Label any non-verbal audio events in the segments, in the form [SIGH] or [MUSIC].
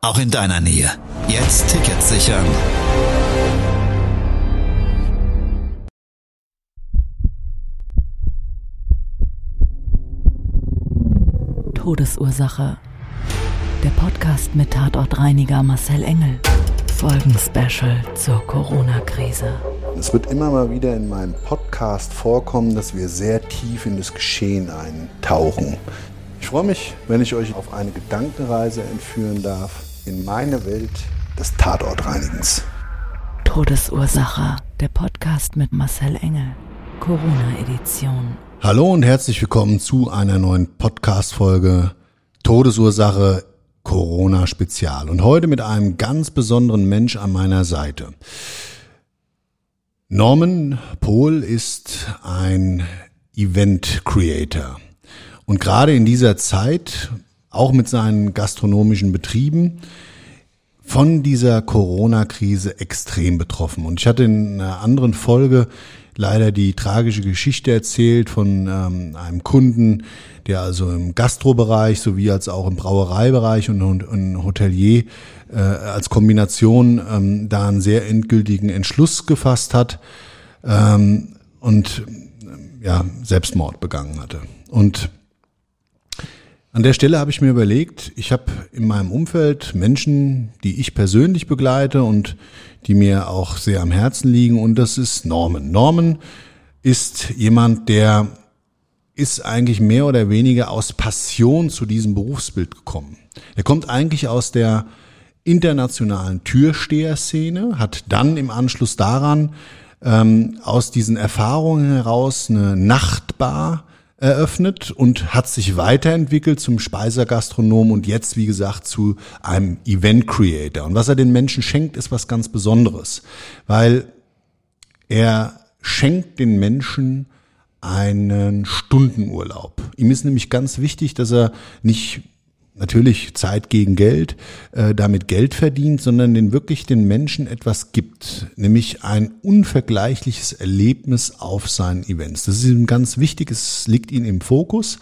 auch in deiner Nähe. Jetzt Tickets sichern. Todesursache. Der Podcast mit Tatortreiniger Marcel Engel. Folgen-Special zur Corona-Krise. Es wird immer mal wieder in meinem Podcast vorkommen, dass wir sehr tief in das Geschehen eintauchen. Ich freue mich, wenn ich euch auf eine Gedankenreise entführen darf in meine Welt des Tatortreinigens. Todesursache. Der Podcast mit Marcel Engel. Corona-Edition. Hallo und herzlich willkommen zu einer neuen Podcast-Folge Todesursache Corona Spezial. Und heute mit einem ganz besonderen Mensch an meiner Seite. Norman Pohl ist ein Event Creator. Und gerade in dieser Zeit, auch mit seinen gastronomischen Betrieben, von dieser Corona-Krise extrem betroffen. Und ich hatte in einer anderen Folge leider die tragische Geschichte erzählt von ähm, einem Kunden, der also im Gastrobereich sowie als auch im Brauereibereich und, und, und Hotelier äh, als Kombination ähm, da einen sehr endgültigen Entschluss gefasst hat ähm, und äh, ja Selbstmord begangen hatte. Und an der Stelle habe ich mir überlegt, ich habe in meinem Umfeld Menschen, die ich persönlich begleite und die mir auch sehr am Herzen liegen und das ist Norman. Norman ist jemand, der ist eigentlich mehr oder weniger aus Passion zu diesem Berufsbild gekommen. Er kommt eigentlich aus der internationalen Türsteher-Szene, hat dann im Anschluss daran ähm, aus diesen Erfahrungen heraus eine Nachtbar eröffnet und hat sich weiterentwickelt zum Speisergastronom und jetzt, wie gesagt, zu einem Event Creator. Und was er den Menschen schenkt, ist was ganz Besonderes, weil er schenkt den Menschen einen Stundenurlaub. Ihm ist nämlich ganz wichtig, dass er nicht natürlich Zeit gegen Geld, äh, damit Geld verdient, sondern den wirklich den Menschen etwas gibt, nämlich ein unvergleichliches Erlebnis auf seinen Events. Das ist ihm ganz wichtig, es liegt ihm im Fokus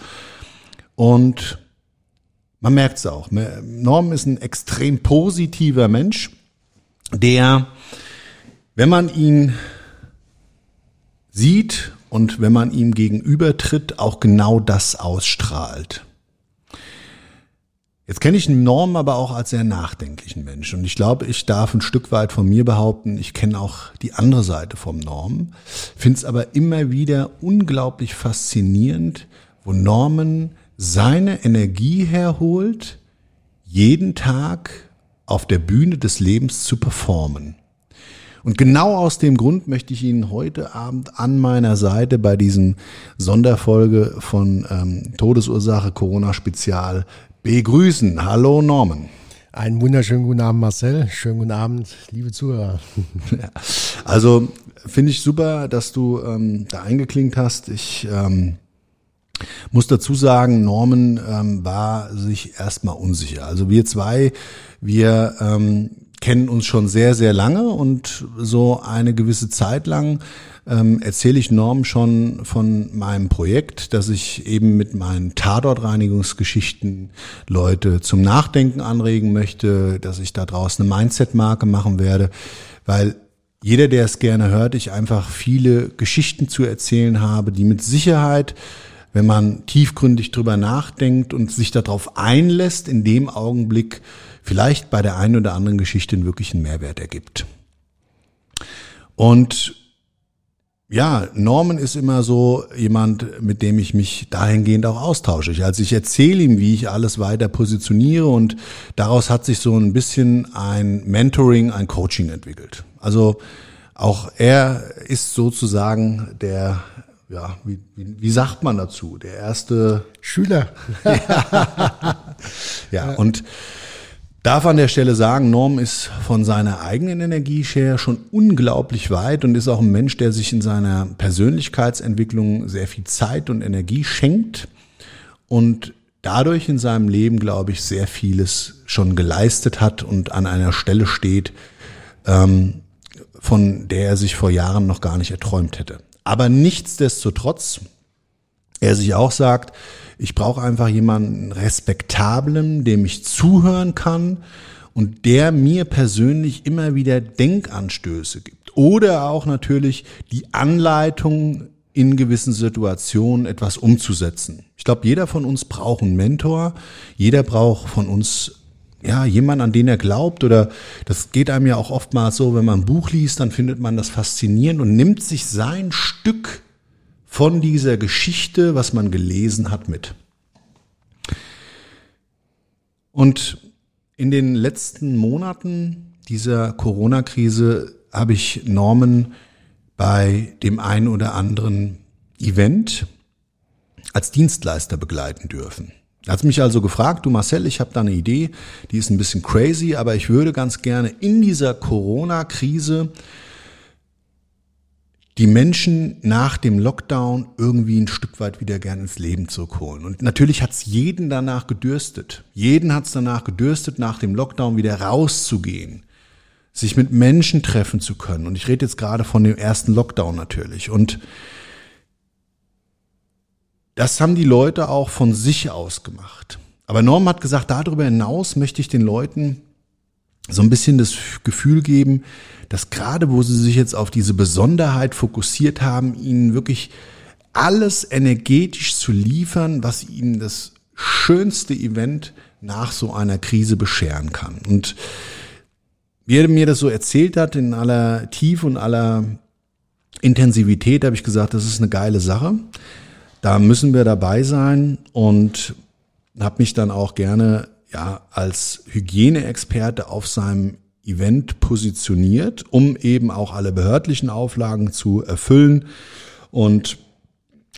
und man merkt es auch. Norm ist ein extrem positiver Mensch, der, wenn man ihn sieht und wenn man ihm gegenübertritt, auch genau das ausstrahlt. Jetzt kenne ich Norm aber auch als sehr nachdenklichen Mensch. Und ich glaube, ich darf ein Stück weit von mir behaupten, ich kenne auch die andere Seite vom Norm. Finde es aber immer wieder unglaublich faszinierend, wo Norman seine Energie herholt, jeden Tag auf der Bühne des Lebens zu performen. Und genau aus dem Grund möchte ich Ihnen heute Abend an meiner Seite bei diesem Sonderfolge von ähm, Todesursache Corona Spezial begrüßen. Hallo Norman. Einen wunderschönen guten Abend, Marcel. Schönen guten Abend, liebe Zuhörer. Also finde ich super, dass du ähm, da eingeklinkt hast. Ich ähm, muss dazu sagen, Norman ähm, war sich erstmal unsicher. Also wir zwei, wir ähm, kennen uns schon sehr, sehr lange und so eine gewisse Zeit lang ähm, erzähle ich Norm schon von meinem Projekt, dass ich eben mit meinen Tatortreinigungsgeschichten Leute zum Nachdenken anregen möchte, dass ich da draußen eine Mindset-Marke machen werde, weil jeder, der es gerne hört, ich einfach viele Geschichten zu erzählen habe, die mit Sicherheit wenn man tiefgründig drüber nachdenkt und sich darauf einlässt, in dem Augenblick vielleicht bei der einen oder anderen Geschichte einen wirklichen Mehrwert ergibt. Und ja, Norman ist immer so jemand, mit dem ich mich dahingehend auch austausche. Ich, also ich erzähle ihm, wie ich alles weiter positioniere und daraus hat sich so ein bisschen ein Mentoring, ein Coaching entwickelt. Also auch er ist sozusagen der, ja, wie, wie, wie sagt man dazu, der erste Schüler. [LAUGHS] ja, ja, und Darf an der Stelle sagen, Norm ist von seiner eigenen Energieshare schon unglaublich weit und ist auch ein Mensch, der sich in seiner Persönlichkeitsentwicklung sehr viel Zeit und Energie schenkt und dadurch in seinem Leben, glaube ich, sehr vieles schon geleistet hat und an einer Stelle steht, ähm, von der er sich vor Jahren noch gar nicht erträumt hätte. Aber nichtsdestotrotz, er sich auch sagt, ich brauche einfach jemanden respektablen, dem ich zuhören kann und der mir persönlich immer wieder Denkanstöße gibt. Oder auch natürlich die Anleitung in gewissen Situationen etwas umzusetzen. Ich glaube, jeder von uns braucht einen Mentor. Jeder braucht von uns ja, jemand, an den er glaubt, oder das geht einem ja auch oftmals so, wenn man ein Buch liest, dann findet man das faszinierend und nimmt sich sein Stück von dieser Geschichte, was man gelesen hat, mit. Und in den letzten Monaten dieser Corona-Krise habe ich Norman bei dem einen oder anderen Event als Dienstleister begleiten dürfen. Er hat mich also gefragt, du Marcel, ich habe da eine Idee, die ist ein bisschen crazy, aber ich würde ganz gerne in dieser Corona-Krise die Menschen nach dem Lockdown irgendwie ein Stück weit wieder gern ins Leben zurückholen. Und natürlich hat es jeden danach gedürstet. Jeden hat es danach gedürstet, nach dem Lockdown wieder rauszugehen, sich mit Menschen treffen zu können. Und ich rede jetzt gerade von dem ersten Lockdown natürlich. Und das haben die Leute auch von sich aus gemacht. Aber Norm hat gesagt, darüber hinaus möchte ich den Leuten so ein bisschen das Gefühl geben, dass gerade wo sie sich jetzt auf diese Besonderheit fokussiert haben, ihnen wirklich alles energetisch zu liefern, was ihnen das schönste Event nach so einer Krise bescheren kann. Und wie er mir das so erzählt hat, in aller Tiefe und aller Intensivität, habe ich gesagt, das ist eine geile Sache. Da müssen wir dabei sein und habe mich dann auch gerne ja als Hygieneexperte auf seinem Event positioniert, um eben auch alle behördlichen Auflagen zu erfüllen und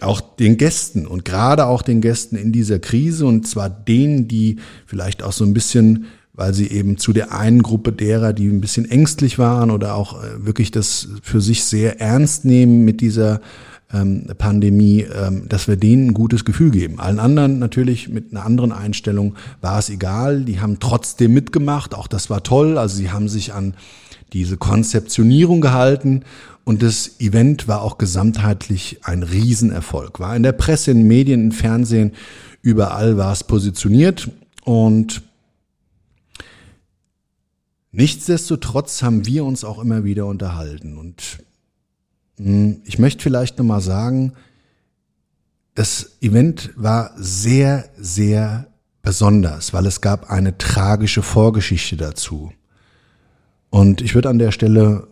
auch den Gästen und gerade auch den Gästen in dieser Krise und zwar denen, die vielleicht auch so ein bisschen, weil sie eben zu der einen Gruppe derer, die ein bisschen ängstlich waren oder auch äh, wirklich das für sich sehr ernst nehmen mit dieser ähm, Pandemie, ähm, dass wir denen ein gutes Gefühl geben. Allen anderen natürlich mit einer anderen Einstellung war es egal. Die haben trotzdem mitgemacht. Auch das war toll. Also sie haben sich an diese Konzeptionierung gehalten und das Event war auch gesamtheitlich ein Riesenerfolg. War in der Presse, in den Medien, im Fernsehen, überall war es positioniert und nichtsdestotrotz haben wir uns auch immer wieder unterhalten und ich möchte vielleicht nochmal sagen, das Event war sehr, sehr besonders, weil es gab eine tragische Vorgeschichte dazu. Und ich würde an der Stelle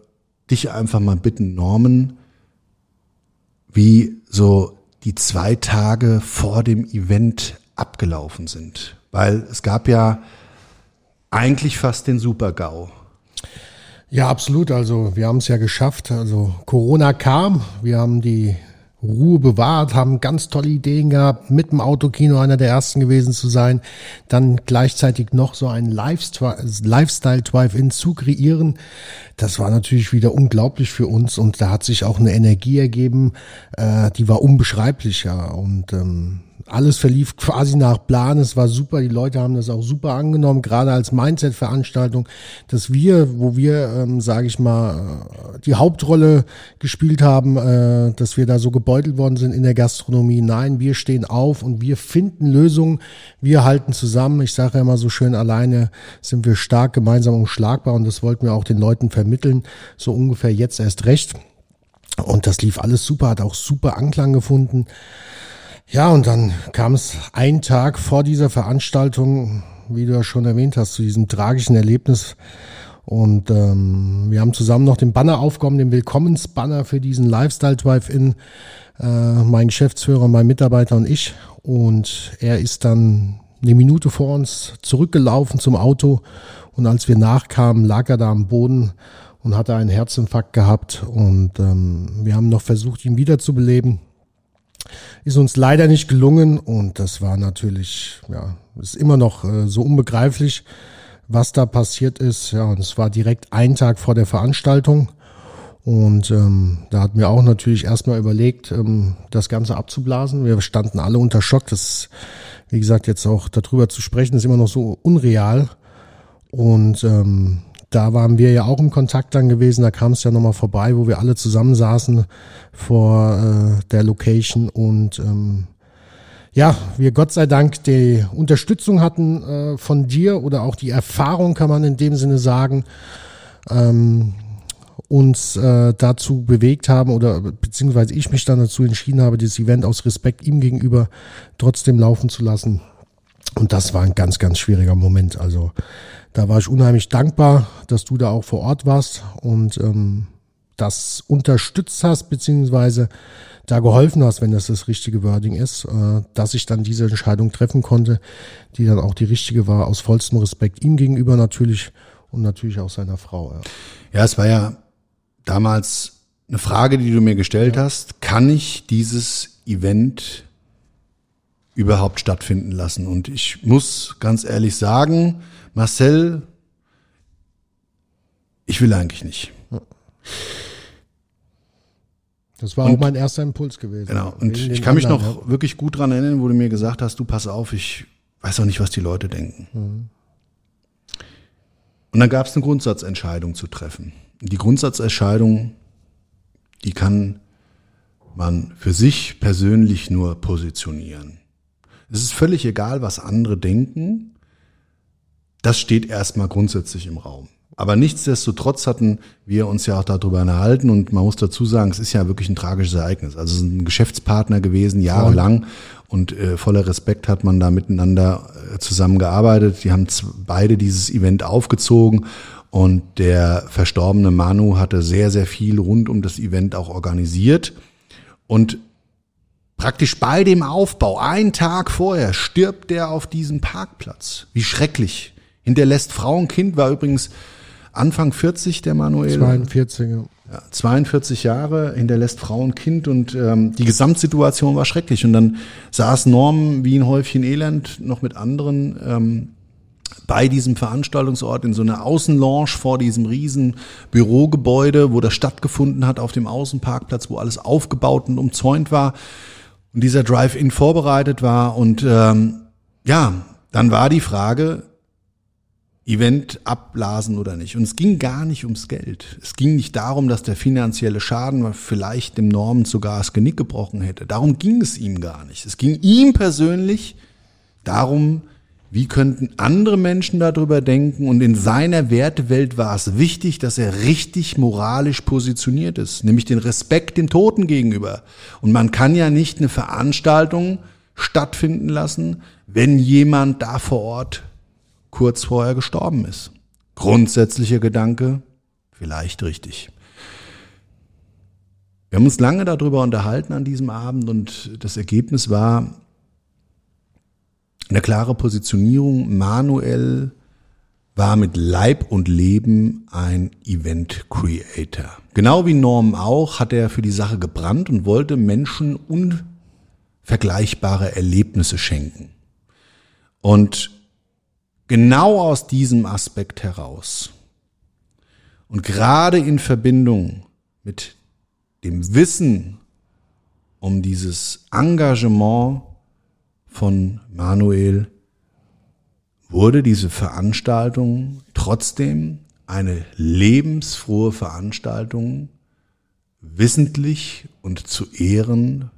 dich einfach mal bitten, Norman, wie so die zwei Tage vor dem Event abgelaufen sind. Weil es gab ja eigentlich fast den Super-GAU. Ja, absolut. Also wir haben es ja geschafft. Also Corona kam, wir haben die Ruhe bewahrt, haben ganz tolle Ideen gehabt, mit dem Autokino einer der ersten gewesen zu sein, dann gleichzeitig noch so einen Lifestyle Drive-In zu kreieren. Das war natürlich wieder unglaublich für uns und da hat sich auch eine Energie ergeben, äh, die war unbeschreiblicher und ähm, alles verlief quasi nach Plan. Es war super. Die Leute haben das auch super angenommen, gerade als Mindset-Veranstaltung, dass wir, wo wir, ähm, sage ich mal, äh, die Hauptrolle gespielt haben, äh, dass wir da so gebeutelt worden sind in der Gastronomie. Nein, wir stehen auf und wir finden Lösungen. Wir halten zusammen. Ich sage ja immer so schön, alleine sind wir stark, gemeinsam unschlagbar und das wollten wir auch den Leuten vermitteln. So ungefähr jetzt erst recht. Und das lief alles super, hat auch super Anklang gefunden. Ja, und dann kam es einen Tag vor dieser Veranstaltung, wie du ja schon erwähnt hast, zu diesem tragischen Erlebnis. Und ähm, wir haben zusammen noch den Banner aufgenommen, den Willkommensbanner für diesen Lifestyle Drive-In. Äh, mein Geschäftsführer, mein Mitarbeiter und ich. Und er ist dann eine Minute vor uns zurückgelaufen zum Auto. Und als wir nachkamen, lag er da am Boden und hatte einen Herzinfarkt gehabt. Und ähm, wir haben noch versucht, ihn wiederzubeleben. Ist uns leider nicht gelungen und das war natürlich, ja, ist immer noch äh, so unbegreiflich. was da passiert ist. Ja, und es war direkt ein Tag vor der Veranstaltung. Und ähm, da hatten wir auch natürlich erstmal überlegt, ähm, das Ganze abzublasen. Wir standen alle unter Schock. Das, wie gesagt, jetzt auch darüber zu sprechen, ist immer noch so unreal. Und ähm, da waren wir ja auch im Kontakt dann gewesen. Da kam es ja nochmal vorbei, wo wir alle zusammensaßen vor äh, der Location und ähm, ja, wir Gott sei Dank die Unterstützung hatten äh, von dir oder auch die Erfahrung, kann man in dem Sinne sagen, ähm, uns äh, dazu bewegt haben oder beziehungsweise ich mich dann dazu entschieden habe, dieses Event aus Respekt ihm gegenüber trotzdem laufen zu lassen. Und das war ein ganz, ganz schwieriger Moment. Also da war ich unheimlich dankbar, dass du da auch vor Ort warst und ähm, das unterstützt hast, beziehungsweise da geholfen hast, wenn das das richtige Wording ist, äh, dass ich dann diese Entscheidung treffen konnte, die dann auch die richtige war, aus vollstem Respekt ihm gegenüber natürlich und natürlich auch seiner Frau. Ja, ja es war ja damals eine Frage, die du mir gestellt ja. hast, kann ich dieses Event überhaupt stattfinden lassen? Und ich muss ganz ehrlich sagen, Marcel, ich will eigentlich nicht. Das war und, auch mein erster Impuls gewesen. Genau. Und ich kann mich noch ja. wirklich gut dran erinnern, wo du mir gesagt hast, du pass auf, ich weiß auch nicht, was die Leute denken. Mhm. Und dann gab es eine Grundsatzentscheidung zu treffen. Die Grundsatzentscheidung, die kann man für sich persönlich nur positionieren. Es ist völlig egal, was andere denken. Das steht erstmal grundsätzlich im Raum. Aber nichtsdestotrotz hatten wir uns ja auch darüber unterhalten und man muss dazu sagen, es ist ja wirklich ein tragisches Ereignis. Also es ist ein Geschäftspartner gewesen, jahrelang und äh, voller Respekt hat man da miteinander äh, zusammengearbeitet. Die haben beide dieses Event aufgezogen und der verstorbene Manu hatte sehr, sehr viel rund um das Event auch organisiert. Und praktisch bei dem Aufbau, einen Tag vorher, stirbt der auf diesem Parkplatz. Wie schrecklich. Hinterlässt Frau und Kind, war übrigens Anfang 40, der Manuel. 42, ja. Ja, 42 Jahre, hinterlässt Frau und Kind und ähm, die Gesamtsituation war schrecklich. Und dann saß Norm wie ein Häufchen Elend noch mit anderen ähm, bei diesem Veranstaltungsort in so einer Außenlounge vor diesem riesen Bürogebäude, wo das stattgefunden hat, auf dem Außenparkplatz, wo alles aufgebaut und umzäunt war und dieser Drive-In vorbereitet war. Und ähm, ja, dann war die Frage, Event abblasen oder nicht. Und es ging gar nicht ums Geld. Es ging nicht darum, dass der finanzielle Schaden vielleicht dem Norman sogar das Genick gebrochen hätte. Darum ging es ihm gar nicht. Es ging ihm persönlich darum, wie könnten andere Menschen darüber denken? Und in seiner Wertewelt war es wichtig, dass er richtig moralisch positioniert ist, nämlich den Respekt dem Toten gegenüber. Und man kann ja nicht eine Veranstaltung stattfinden lassen, wenn jemand da vor Ort kurz vorher gestorben ist. Grundsätzlicher Gedanke, vielleicht richtig. Wir haben uns lange darüber unterhalten an diesem Abend und das Ergebnis war, eine klare Positionierung. Manuel war mit Leib und Leben ein Event Creator. Genau wie Norm auch hat er für die Sache gebrannt und wollte Menschen unvergleichbare Erlebnisse schenken. Und genau aus diesem Aspekt heraus und gerade in Verbindung mit dem Wissen um dieses Engagement von Manuel wurde diese Veranstaltung trotzdem eine lebensfrohe Veranstaltung, wissentlich und zu Ehren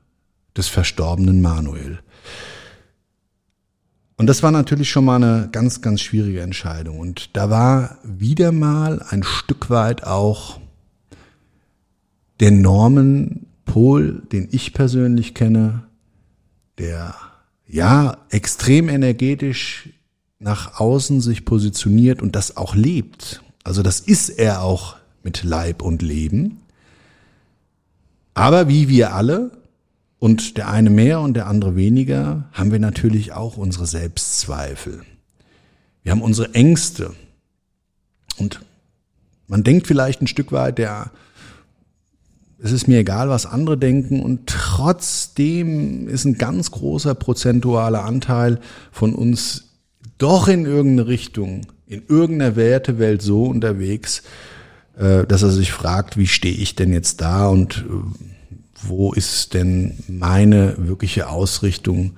des verstorbenen Manuel. Und das war natürlich schon mal eine ganz, ganz schwierige Entscheidung. Und da war wieder mal ein Stück weit auch der Norman Pol, den ich persönlich kenne, der ja, extrem energetisch nach außen sich positioniert und das auch lebt. Also das ist er auch mit Leib und Leben. Aber wie wir alle, und der eine mehr und der andere weniger, haben wir natürlich auch unsere Selbstzweifel. Wir haben unsere Ängste. Und man denkt vielleicht ein Stück weit, der es ist mir egal, was andere denken und trotzdem ist ein ganz großer prozentualer Anteil von uns doch in irgendeine Richtung in irgendeiner Wertewelt so unterwegs, äh, dass er sich fragt, wie stehe ich denn jetzt da und äh, wo ist denn meine wirkliche Ausrichtung?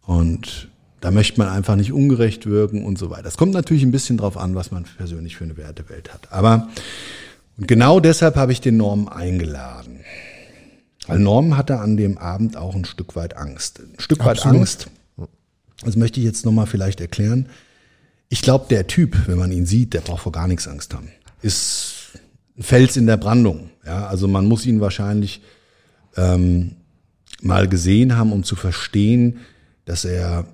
Und da möchte man einfach nicht ungerecht wirken und so weiter. Es kommt natürlich ein bisschen drauf an, was man persönlich für eine Wertewelt hat. Aber und genau deshalb habe ich den Norm eingeladen. Weil Norm hatte an dem Abend auch ein Stück weit Angst. Ein Stück Absolut. weit Angst. Das möchte ich jetzt nochmal vielleicht erklären. Ich glaube, der Typ, wenn man ihn sieht, der braucht vor gar nichts Angst haben. Ist ein Fels in der Brandung. Ja, also man muss ihn wahrscheinlich ähm, mal gesehen haben, um zu verstehen, dass er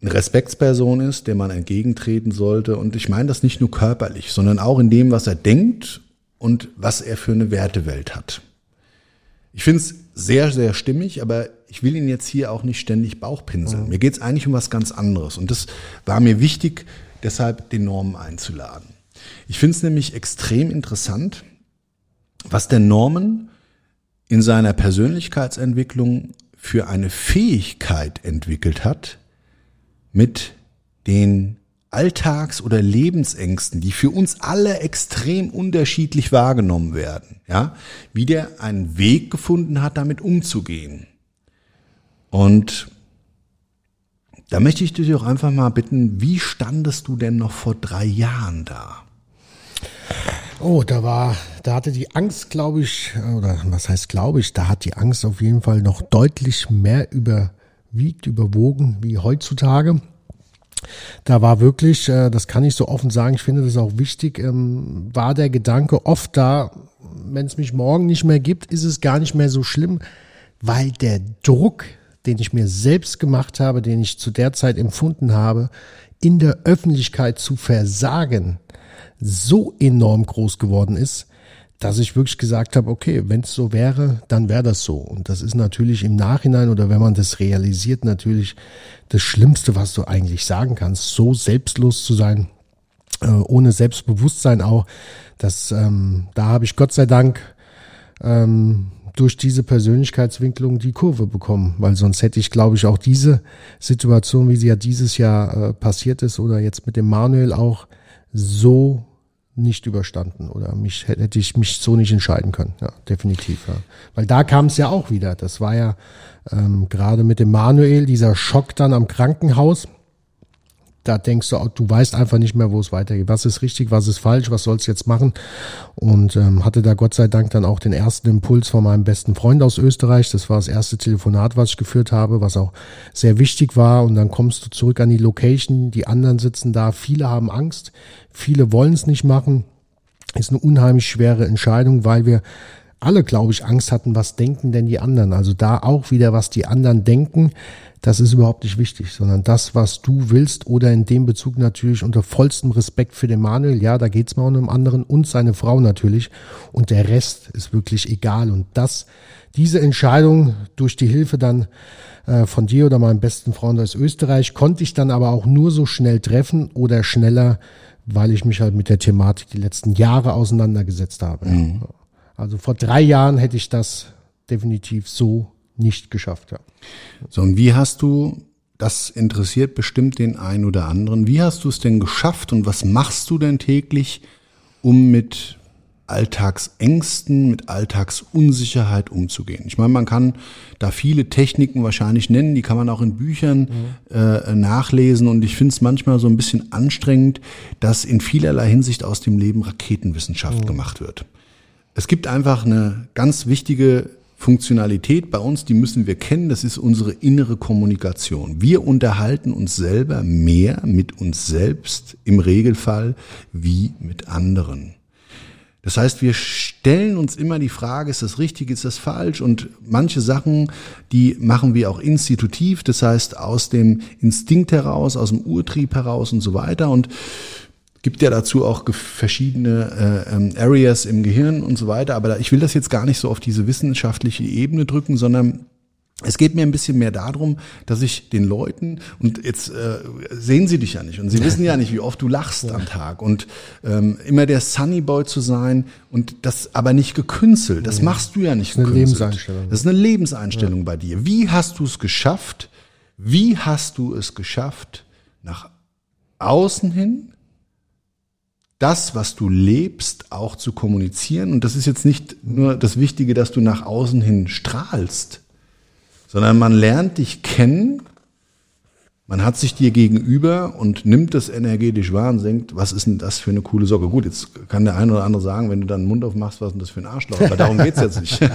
eine Respektsperson ist, der man entgegentreten sollte. Und ich meine das nicht nur körperlich, sondern auch in dem, was er denkt und was er für eine Wertewelt hat. Ich finde es sehr, sehr stimmig, aber ich will ihn jetzt hier auch nicht ständig Bauchpinseln. Mhm. Mir geht es eigentlich um was ganz anderes. Und das war mir wichtig, deshalb den Normen einzuladen. Ich finde es nämlich extrem interessant, was der Norman in seiner Persönlichkeitsentwicklung für eine Fähigkeit entwickelt hat, mit den Alltags- oder Lebensängsten, die für uns alle extrem unterschiedlich wahrgenommen werden, ja, wie der einen Weg gefunden hat, damit umzugehen. Und da möchte ich dich auch einfach mal bitten, wie standest du denn noch vor drei Jahren da? Oh, da war, da hatte die Angst, glaube ich, oder was heißt glaube ich, da hat die Angst auf jeden Fall noch deutlich mehr überwiegt, überwogen wie heutzutage. Da war wirklich, äh, das kann ich so offen sagen, ich finde das auch wichtig, ähm, war der Gedanke oft da, wenn es mich morgen nicht mehr gibt, ist es gar nicht mehr so schlimm, weil der Druck, den ich mir selbst gemacht habe, den ich zu der Zeit empfunden habe, in der Öffentlichkeit zu versagen, so enorm groß geworden ist, dass ich wirklich gesagt habe, okay, wenn es so wäre, dann wäre das so. Und das ist natürlich im Nachhinein oder wenn man das realisiert, natürlich das Schlimmste, was du eigentlich sagen kannst, so selbstlos zu sein, äh, ohne Selbstbewusstsein auch. Das, ähm, da habe ich Gott sei Dank ähm, durch diese Persönlichkeitswinklung die Kurve bekommen, weil sonst hätte ich, glaube ich, auch diese Situation, wie sie ja dieses Jahr äh, passiert ist oder jetzt mit dem Manuel auch so nicht überstanden oder mich hätte ich mich so nicht entscheiden können. Ja, definitiv. Ja. Weil da kam es ja auch wieder. Das war ja ähm, gerade mit dem Manuel, dieser Schock dann am Krankenhaus da denkst du, du weißt einfach nicht mehr, wo es weitergeht. Was ist richtig, was ist falsch, was sollst du jetzt machen? Und ähm, hatte da Gott sei Dank dann auch den ersten Impuls von meinem besten Freund aus Österreich. Das war das erste Telefonat, was ich geführt habe, was auch sehr wichtig war. Und dann kommst du zurück an die Location, die anderen sitzen da, viele haben Angst, viele wollen es nicht machen. Ist eine unheimlich schwere Entscheidung, weil wir alle, glaube ich, Angst hatten, was denken denn die anderen. Also da auch wieder, was die anderen denken das ist überhaupt nicht wichtig, sondern das, was du willst oder in dem Bezug natürlich unter vollstem Respekt für den Manuel, ja, da geht's mal um einen anderen und seine Frau natürlich und der Rest ist wirklich egal und das, diese Entscheidung durch die Hilfe dann äh, von dir oder meinem besten Freund aus Österreich konnte ich dann aber auch nur so schnell treffen oder schneller, weil ich mich halt mit der Thematik die letzten Jahre auseinandergesetzt habe. Mhm. Also vor drei Jahren hätte ich das definitiv so nicht geschafft. Ja. So, und wie hast du, das interessiert bestimmt den einen oder anderen, wie hast du es denn geschafft und was machst du denn täglich, um mit Alltagsängsten, mit Alltagsunsicherheit umzugehen. Ich meine, man kann da viele Techniken wahrscheinlich nennen, die kann man auch in Büchern mhm. äh, nachlesen und ich finde es manchmal so ein bisschen anstrengend, dass in vielerlei Hinsicht aus dem Leben Raketenwissenschaft mhm. gemacht wird. Es gibt einfach eine ganz wichtige Funktionalität bei uns, die müssen wir kennen, das ist unsere innere Kommunikation. Wir unterhalten uns selber mehr mit uns selbst im Regelfall wie mit anderen. Das heißt, wir stellen uns immer die Frage, ist das richtig, ist das falsch? Und manche Sachen, die machen wir auch institutiv, das heißt aus dem Instinkt heraus, aus dem Urtrieb heraus und so weiter. Und gibt ja dazu auch verschiedene äh, ähm, Areas im Gehirn und so weiter. Aber ich will das jetzt gar nicht so auf diese wissenschaftliche Ebene drücken, sondern es geht mir ein bisschen mehr darum, dass ich den Leuten, und jetzt äh, sehen sie dich ja nicht und sie [LAUGHS] wissen ja nicht, wie oft du lachst ja. am Tag und ähm, immer der Sunny Boy zu sein und das aber nicht gekünstelt, das machst du ja nicht das ist eine Lebenseinstellung. Das ist eine Lebenseinstellung ja. bei dir. Wie hast du es geschafft? Wie hast du es geschafft, nach außen hin das, was du lebst, auch zu kommunizieren. Und das ist jetzt nicht nur das Wichtige, dass du nach außen hin strahlst, sondern man lernt dich kennen, man hat sich dir gegenüber und nimmt das energetisch wahr und denkt, was ist denn das für eine coole Socke? Gut, jetzt kann der eine oder andere sagen, wenn du dann den Mund aufmachst, was ist denn das für ein Arschloch? Aber darum geht's jetzt nicht. [LAUGHS]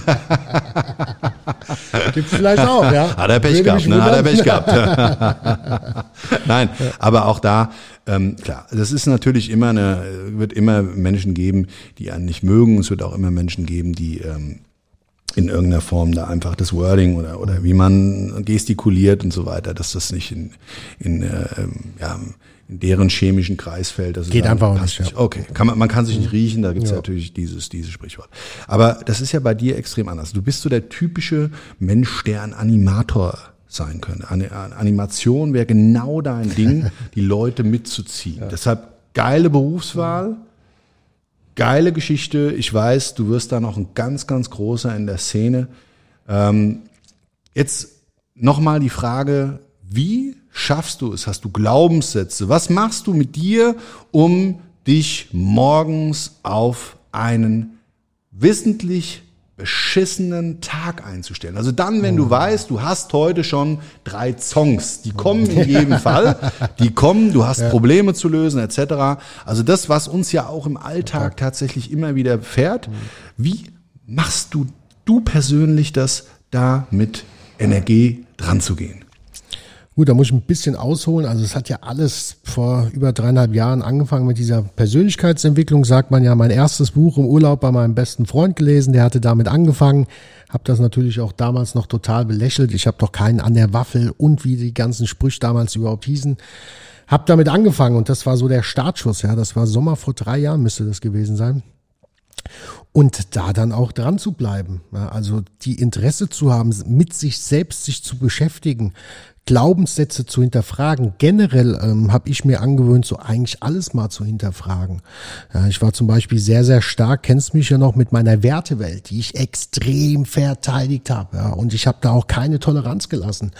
Gibt vielleicht auch, ja. Hat er Pech gehabt, ne? Hat er. Pech gehabt. [LAUGHS] Nein, aber auch da, ähm, klar, das ist natürlich immer eine, wird immer Menschen geben, die einen nicht mögen. Es wird auch immer Menschen geben, die ähm, in irgendeiner Form da einfach das Wording oder, oder wie man gestikuliert und so weiter, dass das nicht in, in, äh, ja, in deren chemischen Kreis fällt. Das Geht einfach auch nicht, ja. Okay, kann man, man kann sich nicht riechen, da gibt's ja. natürlich dieses, dieses Sprichwort. Aber das ist ja bei dir extrem anders. Du bist so der typische Mensch, der ein Animator sein könnte. Eine, eine Animation wäre genau dein Ding, [LAUGHS] die Leute mitzuziehen. Deshalb geile Berufswahl, geile Geschichte. Ich weiß, du wirst da noch ein ganz, ganz großer in der Szene. Ähm, jetzt nochmal die Frage, wie schaffst du es? Hast du Glaubenssätze? Was machst du mit dir, um dich morgens auf einen wissentlich beschissenen Tag einzustellen. Also dann, wenn du weißt, du hast heute schon drei Songs, die kommen in jedem [LAUGHS] Fall, die kommen, du hast Probleme zu lösen etc. Also das, was uns ja auch im Alltag tatsächlich immer wieder fährt. Wie machst du du persönlich das, da mit Energie dran zu gehen? Gut, da muss ich ein bisschen ausholen. Also es hat ja alles vor über dreieinhalb Jahren angefangen mit dieser Persönlichkeitsentwicklung, sagt man ja. Mein erstes Buch im Urlaub bei meinem besten Freund gelesen, der hatte damit angefangen. Habe das natürlich auch damals noch total belächelt. Ich habe doch keinen an der Waffel und wie die ganzen Sprüche damals überhaupt hießen. Hab damit angefangen und das war so der Startschuss. Ja, das war Sommer vor drei Jahren müsste das gewesen sein und da dann auch dran zu bleiben. Also die Interesse zu haben, mit sich selbst sich zu beschäftigen, Glaubenssätze zu hinterfragen. Generell ähm, habe ich mir angewöhnt, so eigentlich alles mal zu hinterfragen. Ja, ich war zum Beispiel sehr, sehr stark, kennst mich ja noch mit meiner Wertewelt, die ich extrem verteidigt habe. Ja, und ich habe da auch keine Toleranz gelassen.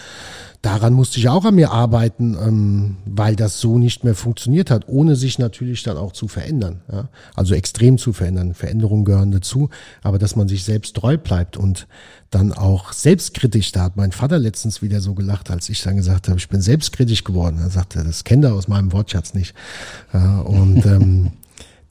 Daran musste ich auch an mir arbeiten, ähm, weil das so nicht mehr funktioniert hat, ohne sich natürlich dann auch zu verändern. Ja? Also extrem zu verändern. Veränderungen gehören dazu, aber dass man sich selbst treu bleibt und dann auch selbstkritisch. Da hat mein Vater letztens wieder so gelacht, als ich dann gesagt habe, ich bin selbstkritisch geworden. Er sagte, das kennt er aus meinem Wortschatz nicht. Ja, und ähm, [LAUGHS]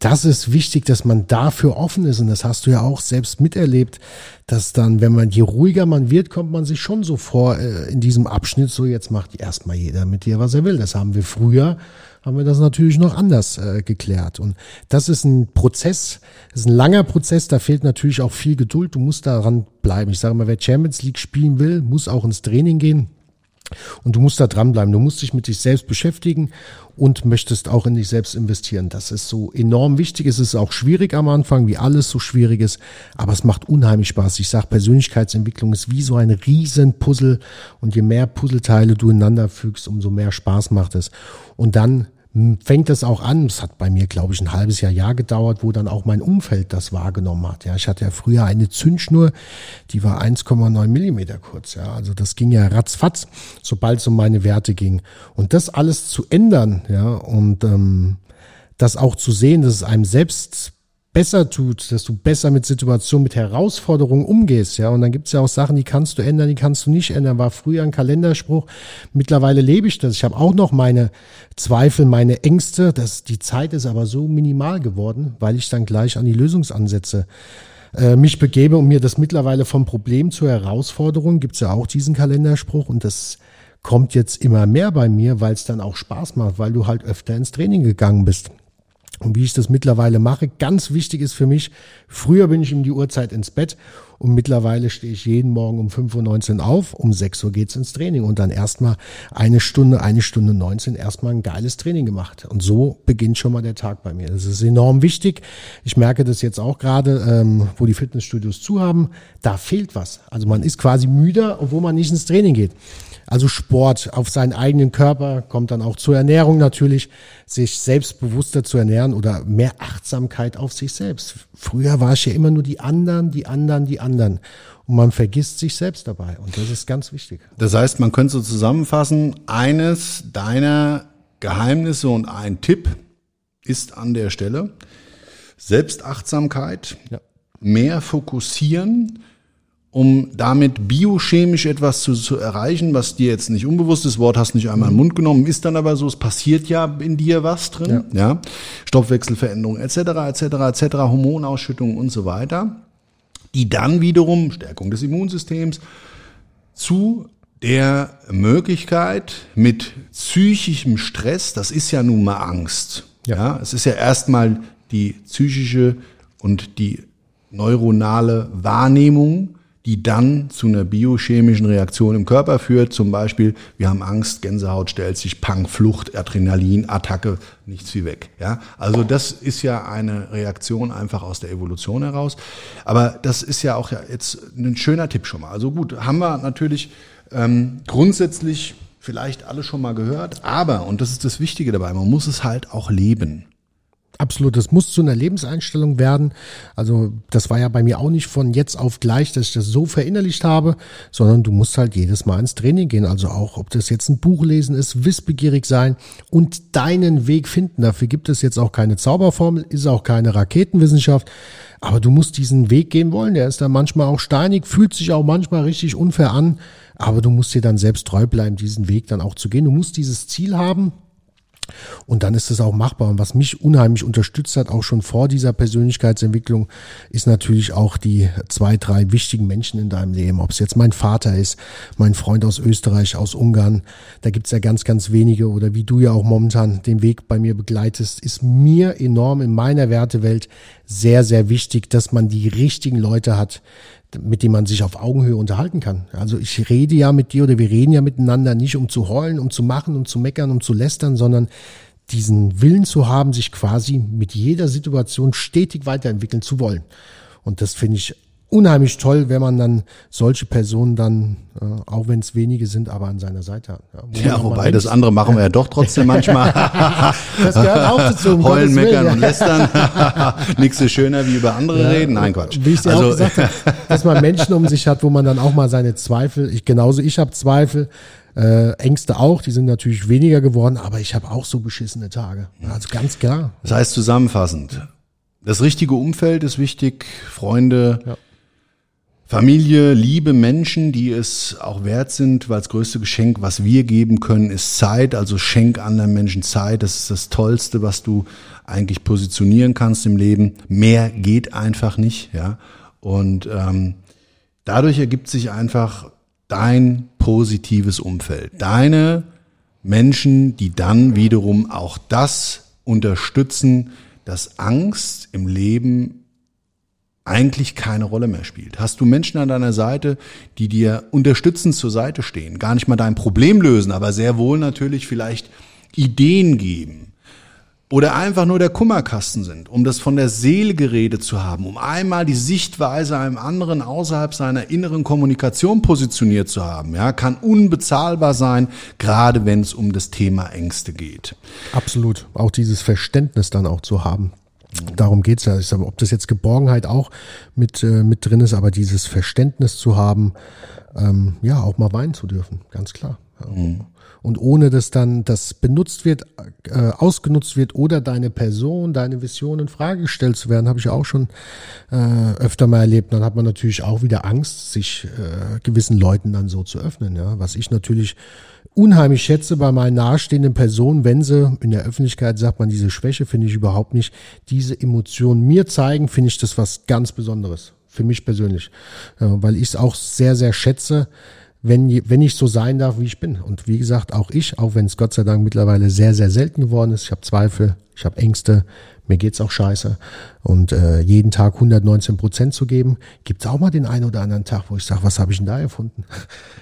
das ist wichtig, dass man dafür offen ist. Und das hast du ja auch selbst miterlebt, dass dann, wenn man, je ruhiger man wird, kommt man sich schon so vor äh, in diesem Abschnitt, so jetzt macht erstmal jeder mit dir, was er will. Das haben wir früher, haben wir das natürlich noch anders äh, geklärt. Und das ist ein Prozess, ist ein langer Prozess, da fehlt natürlich auch viel Geduld. Du musst daran bleiben. Ich sage mal, wer Champions League spielen will, muss auch ins Training gehen. Und du musst da dranbleiben. Du musst dich mit dich selbst beschäftigen und möchtest auch in dich selbst investieren. Das ist so enorm wichtig. Es ist auch schwierig am Anfang, wie alles so schwierig ist, aber es macht unheimlich Spaß. Ich sage, Persönlichkeitsentwicklung ist wie so ein riesen Puzzle und je mehr Puzzleteile du ineinander fügst, umso mehr Spaß macht es. Und dann fängt es auch an, es hat bei mir, glaube ich, ein halbes Jahr, Jahr gedauert, wo dann auch mein Umfeld das wahrgenommen hat. Ja, ich hatte ja früher eine Zündschnur, die war 1,9 Millimeter kurz. Ja, also das ging ja ratzfatz, sobald es um meine Werte ging. Und das alles zu ändern, ja, und ähm, das auch zu sehen, dass es einem selbst besser tut, dass du besser mit Situationen, mit Herausforderungen umgehst, ja. Und dann gibt's ja auch Sachen, die kannst du ändern, die kannst du nicht ändern. War früher ein Kalenderspruch. Mittlerweile lebe ich das. Ich habe auch noch meine Zweifel, meine Ängste. Das, die Zeit ist aber so minimal geworden, weil ich dann gleich an die Lösungsansätze äh, mich begebe und mir das mittlerweile vom Problem zur Herausforderung, gibt's ja auch diesen Kalenderspruch und das kommt jetzt immer mehr bei mir, weil es dann auch Spaß macht, weil du halt öfter ins Training gegangen bist. Und wie ich das mittlerweile mache, ganz wichtig ist für mich, früher bin ich um die Uhrzeit ins Bett und mittlerweile stehe ich jeden Morgen um 5.19 Uhr auf, um 6 Uhr geht's ins Training und dann erstmal eine Stunde, eine Stunde 19 erstmal ein geiles Training gemacht. Und so beginnt schon mal der Tag bei mir. Das ist enorm wichtig. Ich merke das jetzt auch gerade, ähm, wo die Fitnessstudios zu haben, da fehlt was. Also man ist quasi müder, obwohl man nicht ins Training geht. Also Sport auf seinen eigenen Körper kommt dann auch zur Ernährung natürlich, sich selbstbewusster zu ernähren oder mehr Achtsamkeit auf sich selbst. Früher war es ja immer nur die anderen, die anderen, die anderen. Und man vergisst sich selbst dabei. Und das ist ganz wichtig. Das heißt, man könnte so zusammenfassen, eines deiner Geheimnisse und ein Tipp ist an der Stelle Selbstachtsamkeit, Ja. mehr fokussieren, um damit biochemisch etwas zu, zu erreichen, was dir jetzt nicht unbewusst ist, Wort hast nicht einmal in den Mund genommen, ist dann aber so, es passiert ja in dir was drin, ja, Stoffwechselveränderungen etc., etc., etc., Hormonausschüttungen und so weiter, die dann wiederum, Stärkung des Immunsystems, zu der Möglichkeit mit psychischem Stress, das ist ja nun mal Angst. Ja. Ja. es ist ja erstmal die psychische und die neuronale Wahrnehmung, die dann zu einer biochemischen Reaktion im Körper führt. Zum Beispiel, wir haben Angst, Gänsehaut stellt sich, Pang, Flucht, Adrenalin, Attacke, nichts wie weg. Ja, also das ist ja eine Reaktion einfach aus der Evolution heraus. Aber das ist ja auch jetzt ein schöner Tipp schon mal. Also gut, haben wir natürlich ähm, grundsätzlich vielleicht alle schon mal gehört, aber, und das ist das Wichtige dabei, man muss es halt auch leben. Absolut, das muss zu einer Lebenseinstellung werden. Also das war ja bei mir auch nicht von jetzt auf gleich, dass ich das so verinnerlicht habe, sondern du musst halt jedes Mal ins Training gehen. Also auch, ob das jetzt ein Buch lesen ist, wissbegierig sein und deinen Weg finden. Dafür gibt es jetzt auch keine Zauberformel, ist auch keine Raketenwissenschaft. Aber du musst diesen Weg gehen wollen. Der ist dann manchmal auch steinig, fühlt sich auch manchmal richtig unfair an. Aber du musst dir dann selbst treu bleiben, diesen Weg dann auch zu gehen. Du musst dieses Ziel haben, und dann ist es auch machbar. Und was mich unheimlich unterstützt hat, auch schon vor dieser Persönlichkeitsentwicklung, ist natürlich auch die zwei, drei wichtigen Menschen in deinem Leben. Ob es jetzt mein Vater ist, mein Freund aus Österreich, aus Ungarn, da gibt's ja ganz, ganz wenige. Oder wie du ja auch momentan den Weg bei mir begleitest, ist mir enorm in meiner Wertewelt sehr, sehr wichtig, dass man die richtigen Leute hat, mit dem man sich auf Augenhöhe unterhalten kann. Also ich rede ja mit dir oder wir reden ja miteinander nicht um zu heulen, um zu machen, um zu meckern, um zu lästern, sondern diesen Willen zu haben, sich quasi mit jeder Situation stetig weiterentwickeln zu wollen. Und das finde ich unheimlich toll, wenn man dann solche Personen dann, äh, auch wenn es wenige sind, aber an seiner Seite hat. Ja, auch mal wobei das andere machen wir ja doch trotzdem [LAUGHS] manchmal. das gehört auch dazu. um [LAUGHS] Heulen, meckern ja. und [LAUGHS] lästern. Nichts ist schöner wie über andere reden. Nein, Quatsch. Wie ich dir auch Also, gesagt habe, dass man Menschen um sich hat, wo man dann auch mal seine Zweifel, ich genauso, ich habe Zweifel, äh, Ängste auch, die sind natürlich weniger geworden, aber ich habe auch so beschissene Tage. Also ganz klar. Das heißt zusammenfassend, das richtige Umfeld ist wichtig, Freunde, Ja. Familie, liebe Menschen, die es auch wert sind, weil das größte Geschenk, was wir geben können, ist Zeit. Also schenk anderen Menschen Zeit. Das ist das Tollste, was du eigentlich positionieren kannst im Leben. Mehr geht einfach nicht, ja. Und ähm, dadurch ergibt sich einfach dein positives Umfeld. Deine Menschen, die dann wiederum auch das unterstützen, dass Angst im Leben eigentlich keine Rolle mehr spielt. Hast du Menschen an deiner Seite, die dir unterstützend zur Seite stehen, gar nicht mal dein Problem lösen, aber sehr wohl natürlich vielleicht Ideen geben oder einfach nur der Kummerkasten sind, um das von der Seele geredet zu haben, um einmal die Sichtweise einem anderen außerhalb seiner inneren Kommunikation positioniert zu haben, ja, kann unbezahlbar sein, gerade wenn es um das Thema Ängste geht. Absolut. Auch dieses Verständnis dann auch zu haben. Darum geht's ja. Ich sag, ob das jetzt Geborgenheit auch mit, äh, mit drin ist, aber dieses Verständnis zu haben, ähm, ja, auch mal weinen zu dürfen, ganz klar. Ja. Und ohne dass dann das benutzt wird, äh, ausgenutzt wird oder deine Person, deine Vision in Frage gestellt zu werden, habe ich auch schon äh, öfter mal erlebt. Dann hat man natürlich auch wieder Angst, sich äh, gewissen Leuten dann so zu öffnen. Ja, was ich natürlich unheimlich schätze bei meinen nahestehenden Personen, wenn sie in der Öffentlichkeit sagt man, diese Schwäche finde ich überhaupt nicht, diese Emotionen mir zeigen, finde ich das was ganz Besonderes. Für mich persönlich. Ja, weil ich es auch sehr, sehr schätze, wenn, wenn ich so sein darf, wie ich bin. Und wie gesagt, auch ich, auch wenn es Gott sei Dank mittlerweile sehr, sehr selten geworden ist. Ich habe Zweifel, ich habe Ängste, mir geht's auch scheiße. Und äh, jeden Tag 119 Prozent zu geben, gibt's auch mal den einen oder anderen Tag, wo ich sage, was habe ich denn da erfunden?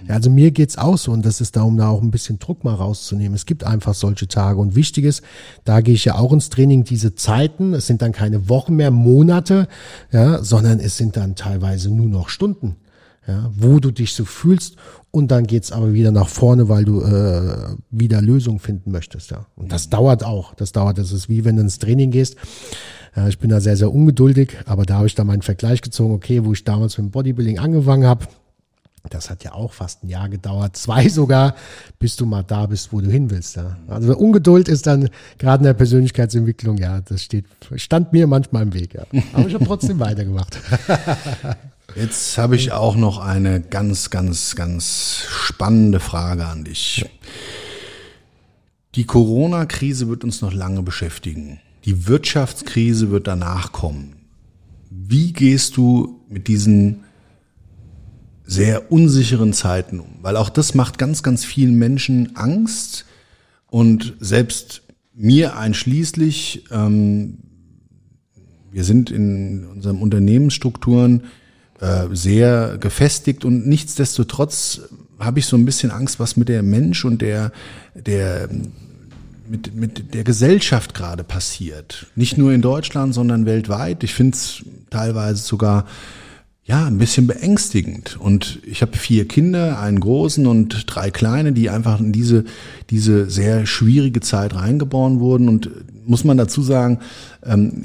Ja, also mir geht's auch so und das ist da, um da auch ein bisschen Druck mal rauszunehmen. Es gibt einfach solche Tage. Und wichtig ist, da gehe ich ja auch ins Training, diese Zeiten, es sind dann keine Wochen mehr, Monate, ja, sondern es sind dann teilweise nur noch Stunden ja, wo du dich so fühlst und dann geht's aber wieder nach vorne, weil du äh, wieder Lösungen finden möchtest. Ja. Und das dauert auch. Das dauert. Das ist wie wenn du ins Training gehst. Ja, ich bin da sehr, sehr ungeduldig, aber da habe ich dann meinen Vergleich gezogen, okay, wo ich damals mit dem Bodybuilding angefangen habe, Das hat ja auch fast ein Jahr gedauert, zwei sogar, bis du mal da bist, wo du hin willst. Ja. Also Ungeduld ist dann gerade in der Persönlichkeitsentwicklung, ja, das steht, stand mir manchmal im Weg. Ja. Aber ich habe trotzdem [LAUGHS] weitergemacht. Jetzt habe ich auch noch eine ganz, ganz, ganz spannende Frage an dich. Die Corona-Krise wird uns noch lange beschäftigen. Die Wirtschaftskrise wird danach kommen. Wie gehst du mit diesen sehr unsicheren Zeiten um? Weil auch das macht ganz, ganz vielen Menschen Angst und selbst mir einschließlich, ähm, wir sind in unseren Unternehmensstrukturen äh, sehr gefestigt und nichtsdestotrotz habe ich so ein bisschen Angst, was mit der Mensch und der, der mit, mit der Gesellschaft gerade passiert. Nicht nur in Deutschland, sondern weltweit. Ich finde es teilweise sogar ja, ein bisschen beängstigend. Und ich habe vier Kinder, einen großen und drei kleine, die einfach in diese, diese sehr schwierige Zeit reingeboren wurden. Und muss man dazu sagen, ähm,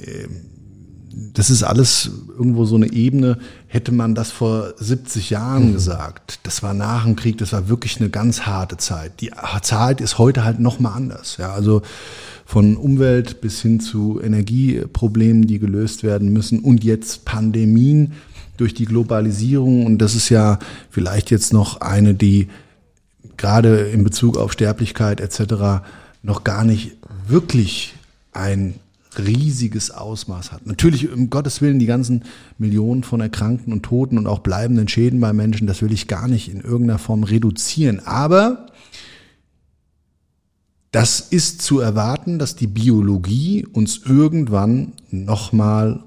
das ist alles irgendwo so eine Ebene, hätte man das vor 70 Jahren mhm. gesagt. Das war nach dem Krieg, das war wirklich eine ganz harte Zeit. Die Zeit ist heute halt nochmal anders. Ja, also von Umwelt bis hin zu Energieproblemen, die gelöst werden müssen und jetzt Pandemien durch die Globalisierung. Und das ist ja vielleicht jetzt noch eine, die gerade in Bezug auf Sterblichkeit etc. noch gar nicht wirklich ein riesiges Ausmaß hat. Natürlich, um Gottes Willen, die ganzen Millionen von Erkrankten und Toten und auch bleibenden Schäden bei Menschen, das will ich gar nicht in irgendeiner Form reduzieren. Aber das ist zu erwarten, dass die Biologie uns irgendwann nochmal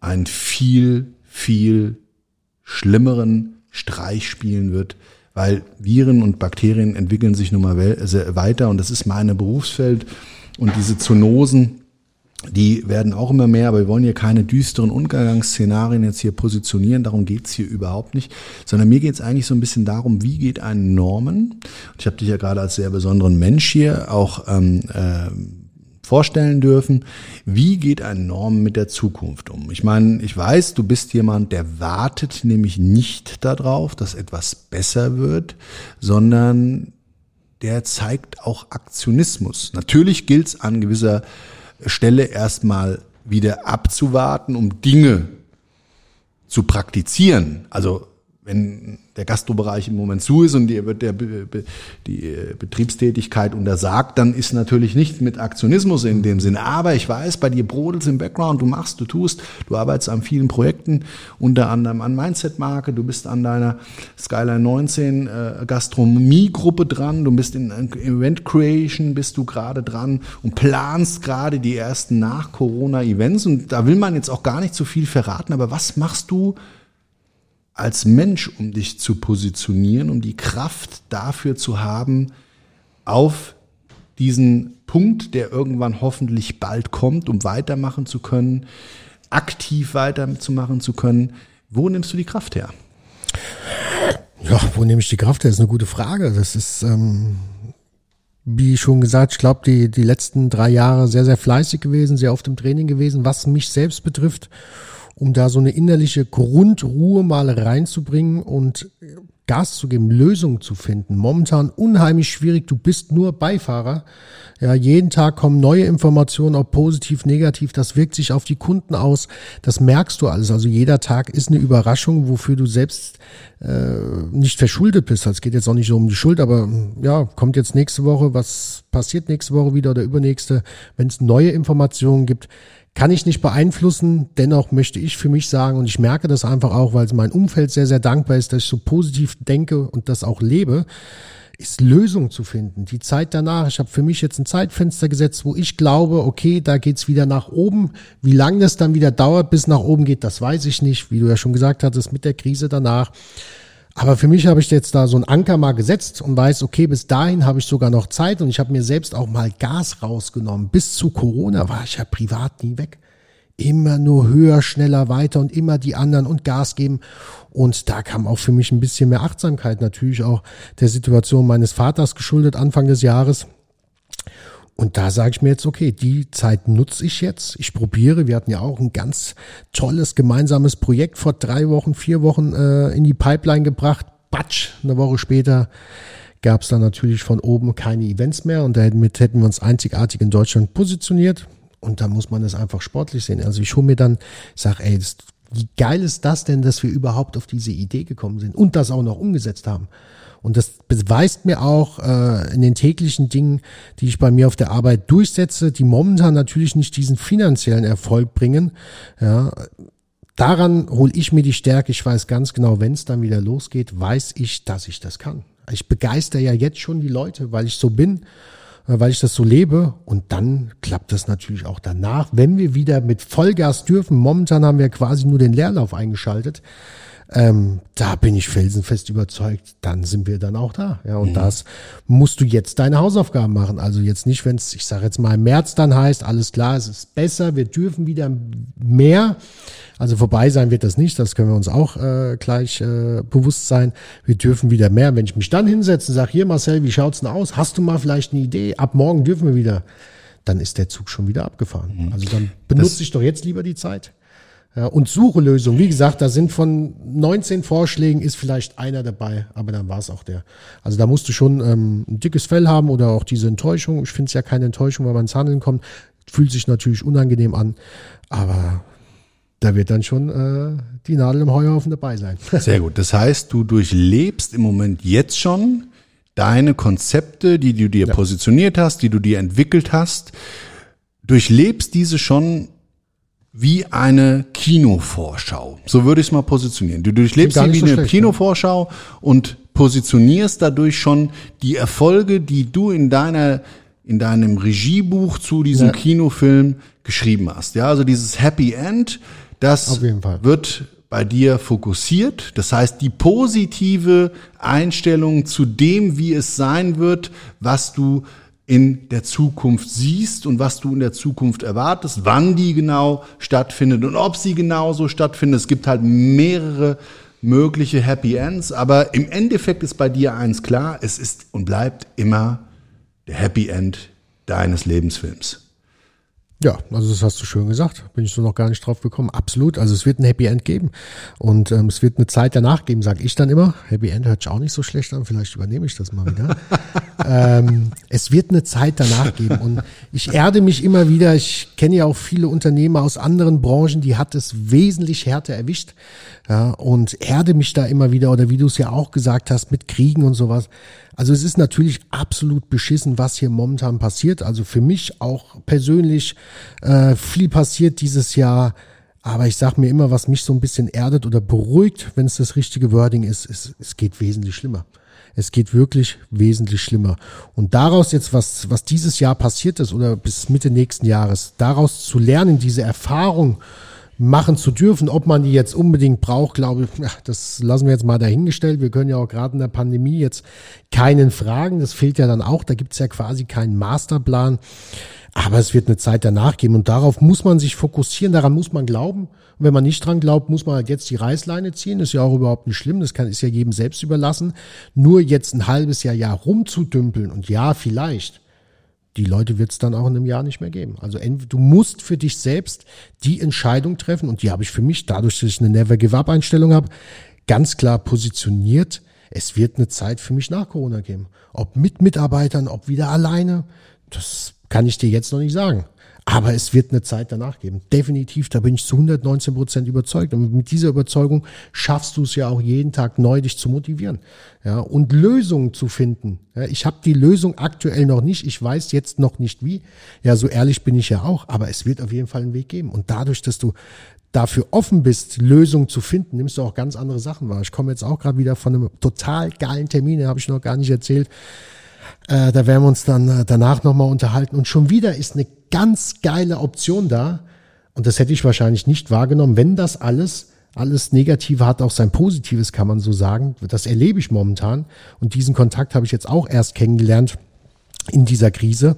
einen viel, viel schlimmeren Streich spielen wird, weil Viren und Bakterien entwickeln sich nun mal weiter und das ist mein Berufsfeld und diese Zoonosen, die werden auch immer mehr, aber wir wollen hier keine düsteren Untergangsszenarien jetzt hier positionieren, darum geht's hier überhaupt nicht, sondern mir geht's eigentlich so ein bisschen darum, wie geht ein Normen, ich habe dich ja gerade als sehr besonderen Mensch hier auch ähm, äh, vorstellen dürfen, wie geht ein Norm mit der Zukunft um? Ich meine, ich weiß, du bist jemand, der wartet nämlich nicht darauf, dass etwas besser wird, sondern der zeigt auch Aktionismus. Natürlich gilt's an gewisser Stelle erstmal wieder abzuwarten, um Dinge zu praktizieren. Also wenn der Gastrobereich im Moment zu ist und dir wird der, die äh, Betriebstätigkeit untersagt, dann ist natürlich nicht mit Aktionismus in dem Sinne. Aber ich weiß, bei dir brodelt im Background, du machst, du tust, du arbeitest an vielen Projekten, unter anderem an Mindset-Marke, du bist an deiner Skyline 19 äh, Gastronomie-Gruppe dran, du bist in Event Creation, bist du gerade dran und planst gerade die ersten Nach-Corona-Events. Und da will man jetzt auch gar nicht so viel verraten, aber was machst du? Als Mensch, um dich zu positionieren, um die Kraft dafür zu haben, auf diesen Punkt, der irgendwann hoffentlich bald kommt, um weitermachen zu können, aktiv weiterzumachen zu können. Wo nimmst du die Kraft her? Ja, wo nehme ich die Kraft her? Das ist eine gute Frage. Das ist, ähm, wie schon gesagt, ich glaube, die, die letzten drei Jahre sehr, sehr fleißig gewesen, sehr oft im Training gewesen, was mich selbst betrifft um da so eine innerliche Grundruhe mal reinzubringen und Gas zu geben, Lösungen zu finden. Momentan unheimlich schwierig. Du bist nur Beifahrer. Ja, jeden Tag kommen neue Informationen, ob positiv, negativ. Das wirkt sich auf die Kunden aus. Das merkst du alles. Also jeder Tag ist eine Überraschung, wofür du selbst äh, nicht verschuldet bist. Es geht jetzt auch nicht so um die Schuld, aber ja, kommt jetzt nächste Woche, was passiert nächste Woche wieder oder übernächste, wenn es neue Informationen gibt kann ich nicht beeinflussen. Dennoch möchte ich für mich sagen, und ich merke das einfach auch, weil mein Umfeld sehr, sehr dankbar ist, dass ich so positiv denke und das auch lebe, ist Lösung zu finden. Die Zeit danach, ich habe für mich jetzt ein Zeitfenster gesetzt, wo ich glaube, okay, da geht's wieder nach oben. Wie lange das dann wieder dauert, bis nach oben geht, das weiß ich nicht. Wie du ja schon gesagt hattest, mit der Krise danach. Aber für mich habe ich jetzt da so einen Anker mal gesetzt und weiß, okay, bis dahin habe ich sogar noch Zeit und ich habe mir selbst auch mal Gas rausgenommen. Bis zu Corona war ich ja privat nie weg. Immer nur höher, schneller, weiter und immer die anderen und Gas geben. Und da kam auch für mich ein bisschen mehr Achtsamkeit natürlich auch der Situation meines Vaters geschuldet Anfang des Jahres. Und da sage ich mir jetzt, okay, die Zeit nutze ich jetzt. Ich probiere. Wir hatten ja auch ein ganz tolles gemeinsames Projekt vor drei Wochen, vier Wochen äh, in die Pipeline gebracht. batsch, eine Woche später gab es dann natürlich von oben keine Events mehr und damit hätten wir uns einzigartig in Deutschland positioniert. Und da muss man das einfach sportlich sehen. Also ich hole mir dann, sag, ey, das, wie geil ist das denn, dass wir überhaupt auf diese Idee gekommen sind und das auch noch umgesetzt haben. Und das beweist mir auch äh, in den täglichen Dingen, die ich bei mir auf der Arbeit durchsetze, die momentan natürlich nicht diesen finanziellen Erfolg bringen. Ja, daran hole ich mir die Stärke. Ich weiß ganz genau, wenn es dann wieder losgeht, weiß ich, dass ich das kann. Ich begeister ja jetzt schon die Leute, weil ich so bin, äh, weil ich das so lebe. Und dann klappt das natürlich auch danach, wenn wir wieder mit Vollgas dürfen. Momentan haben wir quasi nur den Leerlauf eingeschaltet. Ähm, da bin ich felsenfest überzeugt, dann sind wir dann auch da. Ja, und mhm. das musst du jetzt deine Hausaufgaben machen. Also jetzt nicht, wenn es, ich sage jetzt mal im März dann heißt, alles klar, es ist besser, wir dürfen wieder mehr. Also vorbei sein wird das nicht, das können wir uns auch äh, gleich äh, bewusst sein. Wir dürfen wieder mehr. Wenn ich mich dann hinsetze und sage, hier Marcel, wie schaut's denn aus? Hast du mal vielleicht eine Idee? Ab morgen dürfen wir wieder. Dann ist der Zug schon wieder abgefahren. Mhm. Also dann benutze ich doch jetzt lieber die Zeit. Ja, und suche Lösungen. Wie gesagt, da sind von 19 Vorschlägen ist vielleicht einer dabei, aber dann war es auch der. Also da musst du schon ähm, ein dickes Fell haben oder auch diese Enttäuschung. Ich finde es ja keine Enttäuschung, wenn man ins Handeln kommt. Fühlt sich natürlich unangenehm an, aber da wird dann schon äh, die Nadel im Heuhaufen dabei sein. [LAUGHS] Sehr gut. Das heißt, du durchlebst im Moment jetzt schon deine Konzepte, die du dir ja. positioniert hast, die du dir entwickelt hast, durchlebst diese schon wie eine Kinovorschau. So würde ich es mal positionieren. Du durchlebst sie wie so eine schlecht, Kinovorschau ja. und positionierst dadurch schon die Erfolge, die du in deiner in deinem Regiebuch zu diesem ja. Kinofilm geschrieben hast. Ja, also dieses Happy End, das wird bei dir fokussiert. Das heißt, die positive Einstellung zu dem, wie es sein wird, was du in der Zukunft siehst und was du in der Zukunft erwartest, wann die genau stattfindet und ob sie genauso stattfindet. Es gibt halt mehrere mögliche Happy Ends, aber im Endeffekt ist bei dir eins klar, es ist und bleibt immer der Happy End deines Lebensfilms. Ja, also das hast du schön gesagt. Bin ich so noch gar nicht drauf gekommen. Absolut. Also es wird ein Happy End geben. Und ähm, es wird eine Zeit danach geben, sage ich dann immer. Happy End hört sich auch nicht so schlecht an. Vielleicht übernehme ich das mal wieder. [LAUGHS] ähm, es wird eine Zeit danach geben. Und ich erde mich immer wieder. Ich kenne ja auch viele Unternehmer aus anderen Branchen, die hat es wesentlich härter erwischt. Ja, und erde mich da immer wieder. Oder wie du es ja auch gesagt hast, mit Kriegen und sowas. Also es ist natürlich absolut beschissen, was hier momentan passiert. Also für mich auch persönlich äh, viel passiert dieses Jahr. Aber ich sage mir immer, was mich so ein bisschen erdet oder beruhigt, wenn es das richtige Wording ist, ist, es geht wesentlich schlimmer. Es geht wirklich wesentlich schlimmer. Und daraus jetzt, was, was dieses Jahr passiert ist oder bis Mitte nächsten Jahres, daraus zu lernen, diese Erfahrung machen zu dürfen. Ob man die jetzt unbedingt braucht, glaube ich, das lassen wir jetzt mal dahingestellt. Wir können ja auch gerade in der Pandemie jetzt keinen fragen. Das fehlt ja dann auch. Da gibt es ja quasi keinen Masterplan. Aber es wird eine Zeit danach geben und darauf muss man sich fokussieren, daran muss man glauben. Und wenn man nicht dran glaubt, muss man halt jetzt die Reißleine ziehen. Ist ja auch überhaupt nicht schlimm. Das kann, ist ja jedem selbst überlassen. Nur jetzt ein halbes Jahr, Jahr rumzudümpeln und ja, vielleicht die Leute wird es dann auch in einem Jahr nicht mehr geben. Also du musst für dich selbst die Entscheidung treffen und die habe ich für mich, dadurch, dass ich eine Never-Give-Up-Einstellung habe, ganz klar positioniert. Es wird eine Zeit für mich nach Corona geben. Ob mit Mitarbeitern, ob wieder alleine, das kann ich dir jetzt noch nicht sagen. Aber es wird eine Zeit danach geben. Definitiv, da bin ich zu 119 Prozent überzeugt. Und mit dieser Überzeugung schaffst du es ja auch jeden Tag neu, dich zu motivieren. Ja, und Lösungen zu finden. Ja, ich habe die Lösung aktuell noch nicht. Ich weiß jetzt noch nicht wie. Ja, so ehrlich bin ich ja auch. Aber es wird auf jeden Fall einen Weg geben. Und dadurch, dass du dafür offen bist, Lösungen zu finden, nimmst du auch ganz andere Sachen wahr. Ich komme jetzt auch gerade wieder von einem total geilen Termin, den habe ich noch gar nicht erzählt. Äh, da werden wir uns dann äh, danach nochmal unterhalten. Und schon wieder ist eine ganz geile Option da. Und das hätte ich wahrscheinlich nicht wahrgenommen, wenn das alles, alles Negative hat auch sein Positives, kann man so sagen. Das erlebe ich momentan. Und diesen Kontakt habe ich jetzt auch erst kennengelernt in dieser Krise.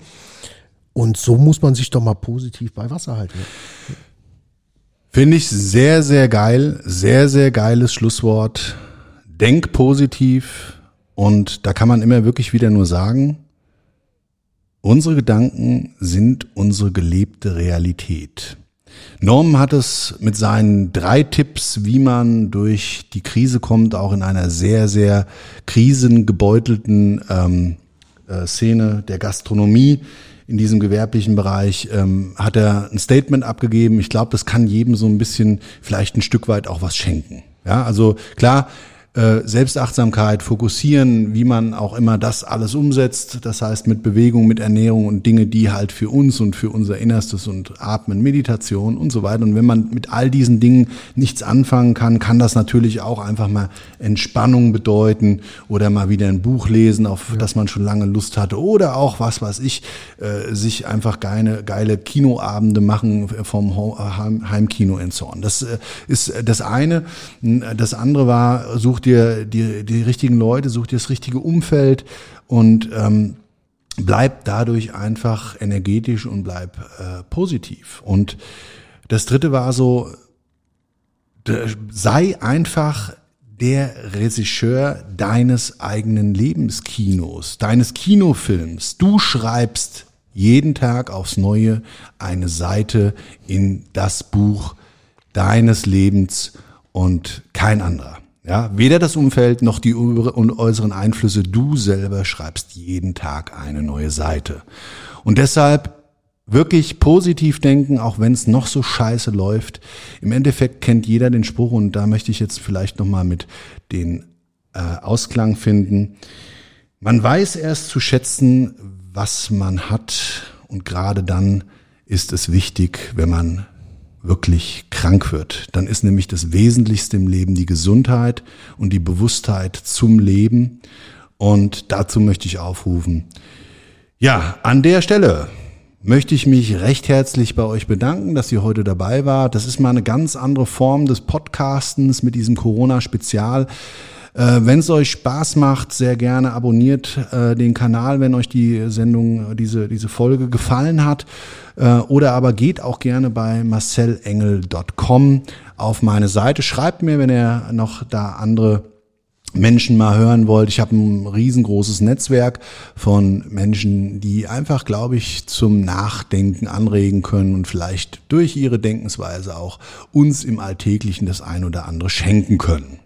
Und so muss man sich doch mal positiv bei Wasser halten. Finde ich sehr, sehr geil. Sehr, sehr geiles Schlusswort. Denk positiv. Und da kann man immer wirklich wieder nur sagen, Unsere Gedanken sind unsere gelebte Realität. Norm hat es mit seinen drei Tipps, wie man durch die Krise kommt, auch in einer sehr, sehr krisengebeutelten ähm, äh, Szene der Gastronomie in diesem gewerblichen Bereich, ähm, hat er ein Statement abgegeben. Ich glaube, das kann jedem so ein bisschen vielleicht ein Stück weit auch was schenken. Ja, also klar, äh, Selbstachtsamkeit, fokussieren, wie man auch immer das alles umsetzt. Das heißt mit Bewegung, mit Ernährung und Dinge, die halt für uns und für unser Innerstes und Atmen, Meditation und so weiter. Und wenn man mit all diesen Dingen nichts anfangen kann, kann das natürlich auch einfach mal Entspannung bedeuten oder mal wieder ein Buch lesen, auf ja. das man schon lange Lust hatte oder auch was weiß ich, äh, sich einfach geile, geile Kinoabende machen vom Heimkino in Zorn. Das äh, ist das eine. Das andere war, sucht such dir die, die richtigen Leute, such dir das richtige Umfeld und ähm, bleib dadurch einfach energetisch und bleib äh, positiv. Und das dritte war so, sei einfach der Regisseur deines eigenen Lebenskinos, deines Kinofilms. Du schreibst jeden Tag aufs Neue eine Seite in das Buch deines Lebens und kein anderer. Ja, weder das Umfeld noch die äußeren Einflüsse. Du selber schreibst jeden Tag eine neue Seite. Und deshalb wirklich positiv denken, auch wenn es noch so scheiße läuft. Im Endeffekt kennt jeder den Spruch und da möchte ich jetzt vielleicht nochmal mit den äh, Ausklang finden. Man weiß erst zu schätzen, was man hat und gerade dann ist es wichtig, wenn man wirklich krank wird. Dann ist nämlich das Wesentlichste im Leben die Gesundheit und die Bewusstheit zum Leben. Und dazu möchte ich aufrufen. Ja, an der Stelle möchte ich mich recht herzlich bei euch bedanken, dass ihr heute dabei wart. Das ist mal eine ganz andere Form des Podcastens mit diesem Corona-Spezial. Äh, wenn es euch Spaß macht, sehr gerne abonniert äh, den Kanal, wenn euch die Sendung, diese, diese Folge gefallen hat. Äh, oder aber geht auch gerne bei marcelengel.com auf meine Seite. Schreibt mir, wenn ihr noch da andere Menschen mal hören wollt. Ich habe ein riesengroßes Netzwerk von Menschen, die einfach, glaube ich, zum Nachdenken anregen können und vielleicht durch ihre Denkensweise auch uns im Alltäglichen das ein oder andere schenken können.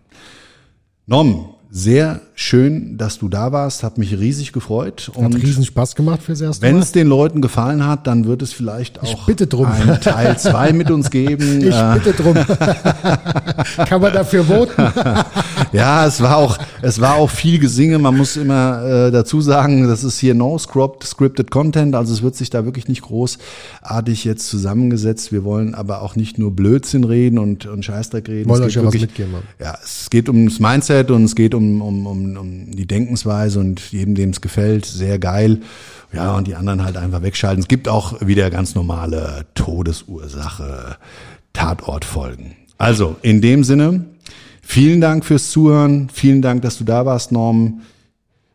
Norm, sehr schön, dass du da warst. Hat mich riesig gefreut. Hat und riesen Spaß gemacht fürs erste Mal. Wenn es den Leuten gefallen hat, dann wird es vielleicht auch einen Teil zwei mit uns geben. [LAUGHS] Ich äh, bitte drum. [LAUGHS] Kann man dafür voten? [LAUGHS] ja, es war auch, es war auch viel Gesinge. Man muss immer äh, dazu sagen, das ist hier no script, scripted Content. Also es wird sich da wirklich nicht großartig jetzt zusammengesetzt. Wir wollen aber auch nicht nur Blödsinn reden und, und Scheißdreck reden. Wollen euch ja wirklich, was mitgeben. Ja, es geht ums Mindset und es geht um, um, um, um die Denkensweise und jedem, dem es gefällt, sehr geil. Ja, und die anderen halt einfach wegschalten. Es gibt auch wieder ganz normale Todesursache, Tatortfolgen. Also, in dem Sinne, vielen Dank fürs Zuhören. Vielen Dank, dass du da warst, Norm,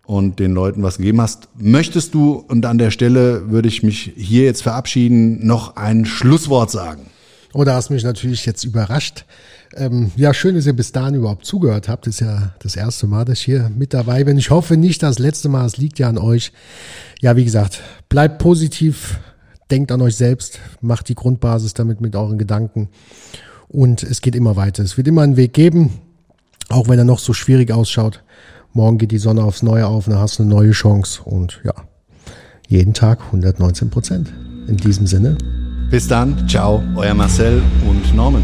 und den Leuten was gegeben hast. Möchtest du, und an der Stelle würde ich mich hier jetzt verabschieden, noch ein Schlusswort sagen? Oh, da hast mich natürlich jetzt überrascht. Ähm, ja, schön, dass ihr bis dahin überhaupt zugehört habt. Das ist ja das erste Mal, dass ich hier mit dabei bin. Ich hoffe nicht das letzte Mal. Es liegt ja an euch. Ja, wie gesagt, bleibt positiv. Denkt an euch selbst. Macht die Grundbasis damit mit euren Gedanken. Und es geht immer weiter. Es wird immer einen Weg geben. Auch wenn er noch so schwierig ausschaut. Morgen geht die Sonne aufs Neue auf. Dann hast du eine neue Chance. Und ja, jeden Tag 119 Prozent. In diesem Sinne. Bis dann. Ciao. Euer Marcel und Norman.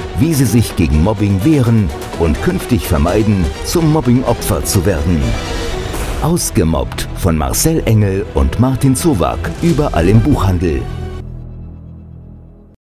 wie Sie sich gegen Mobbing wehren und künftig vermeiden, zum Mobbingopfer zu werden. Ausgemobbt von Marcel Engel und Martin Zowak überall im Buchhandel.